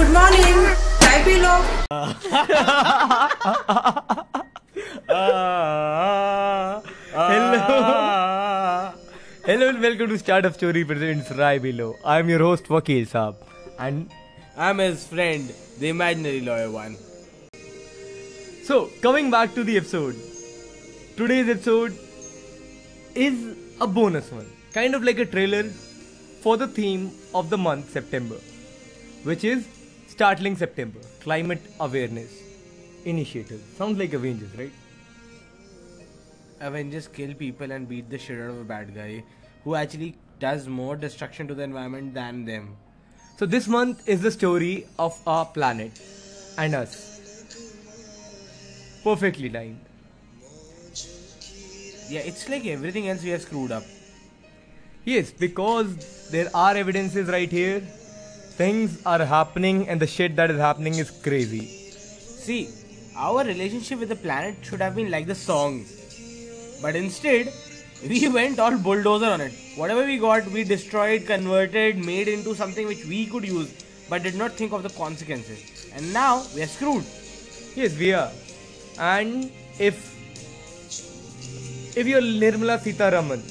Good morning चाय P low Hello. Hello and welcome to Startup Story presents Rai Below. I'm your host Vakil Saab and I'm his friend, the imaginary lawyer one. so coming back to the episode. Today's episode is a bonus one, kind of like a trailer for the theme of the month September, which is Startling September Climate Awareness Initiative. Sounds like Avengers, right? Avengers kill people and beat the shit out of a bad guy who actually does more destruction to the environment than them. So this month is the story of our planet and us. Perfectly timed. Yeah, it's like everything else we have screwed up. Yes, because there are evidences right here. Things are happening and the shit that is happening is crazy. See, our relationship with the planet should have been like the song. But instead, we went all bulldozer on it. Whatever we got, we destroyed, converted, made into something which we could use, but did not think of the consequences. And now we are screwed. Yes, we are. And if if you're Nirmala Sitharaman,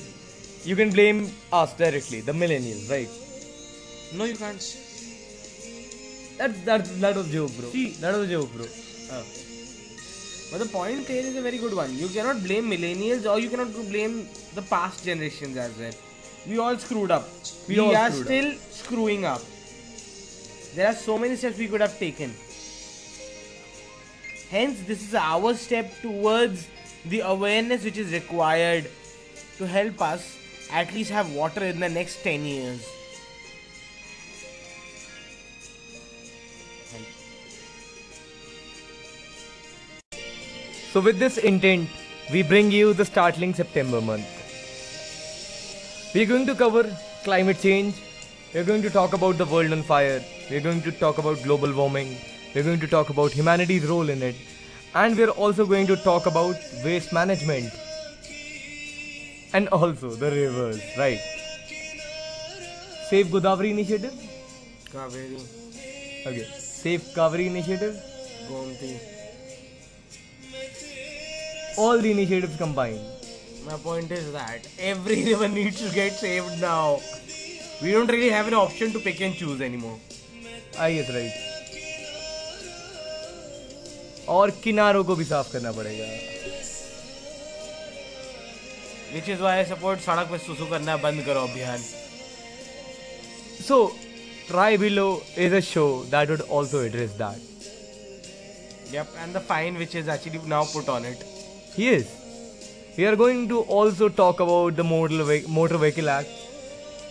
you can blame us directly, the millennials, right? No, you can't. That that that was joke, bro. See- that was joke, bro. Uh, But the point here is a very good one. You cannot blame millennials or you cannot blame the past generations as well. We all screwed up. We We, are still screwing up. There are so many steps we could have taken. Hence, this is our step towards the awareness which is required to help us at least have water in the next 10 years. So, with this intent, we bring you the startling September month. We are going to cover climate change, we are going to talk about the world on fire, we are going to talk about global warming, we are going to talk about humanity's role in it, and we are also going to talk about waste management and also the rivers, right? Save Godavari initiative? Kaveri, Okay. Save Kaveri initiative? Gomti All the initiatives combined. My point is that every river needs to get saved now. We don't really have an option to pick and choose anymore. I guess right और किनारों को भी साफ करना पड़ेगा Which is why I support सड़क पे सुसु करना बंद करो अभियान. So try below is a show that would also address that Yep, and the fine which is actually now put on it. yes we are going to also talk about the motor, Ve- motor vehicle act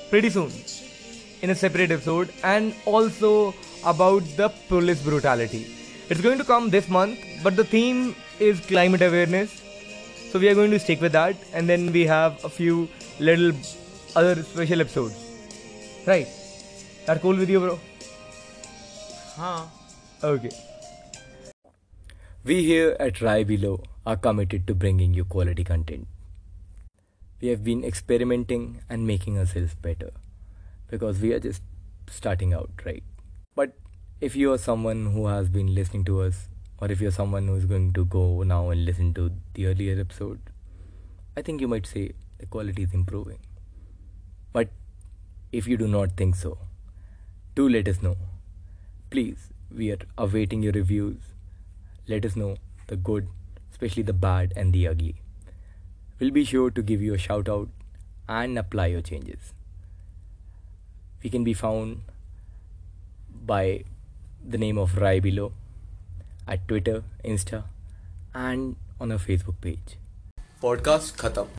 pretty soon in a separate episode and also about the police brutality. It's going to come this month but the theme is climate awareness. So we are going to stick with that and then we have a few little other special episodes. Right? That cool with you bro? Huh. Okay. We here at Rai Below are committed to bringing you quality content. We have been experimenting and making ourselves better because we are just starting out, right? But if you are someone who has been listening to us, or if you're someone who is going to go now and listen to the earlier episode, I think you might say the quality is improving. But if you do not think so, do let us know. Please, we are awaiting your reviews. Let us know the good, especially the bad and the ugly. We'll be sure to give you a shout out and apply your changes. We can be found by the name of Rai Below at Twitter, Insta, and on our Facebook page. Podcast Khatam.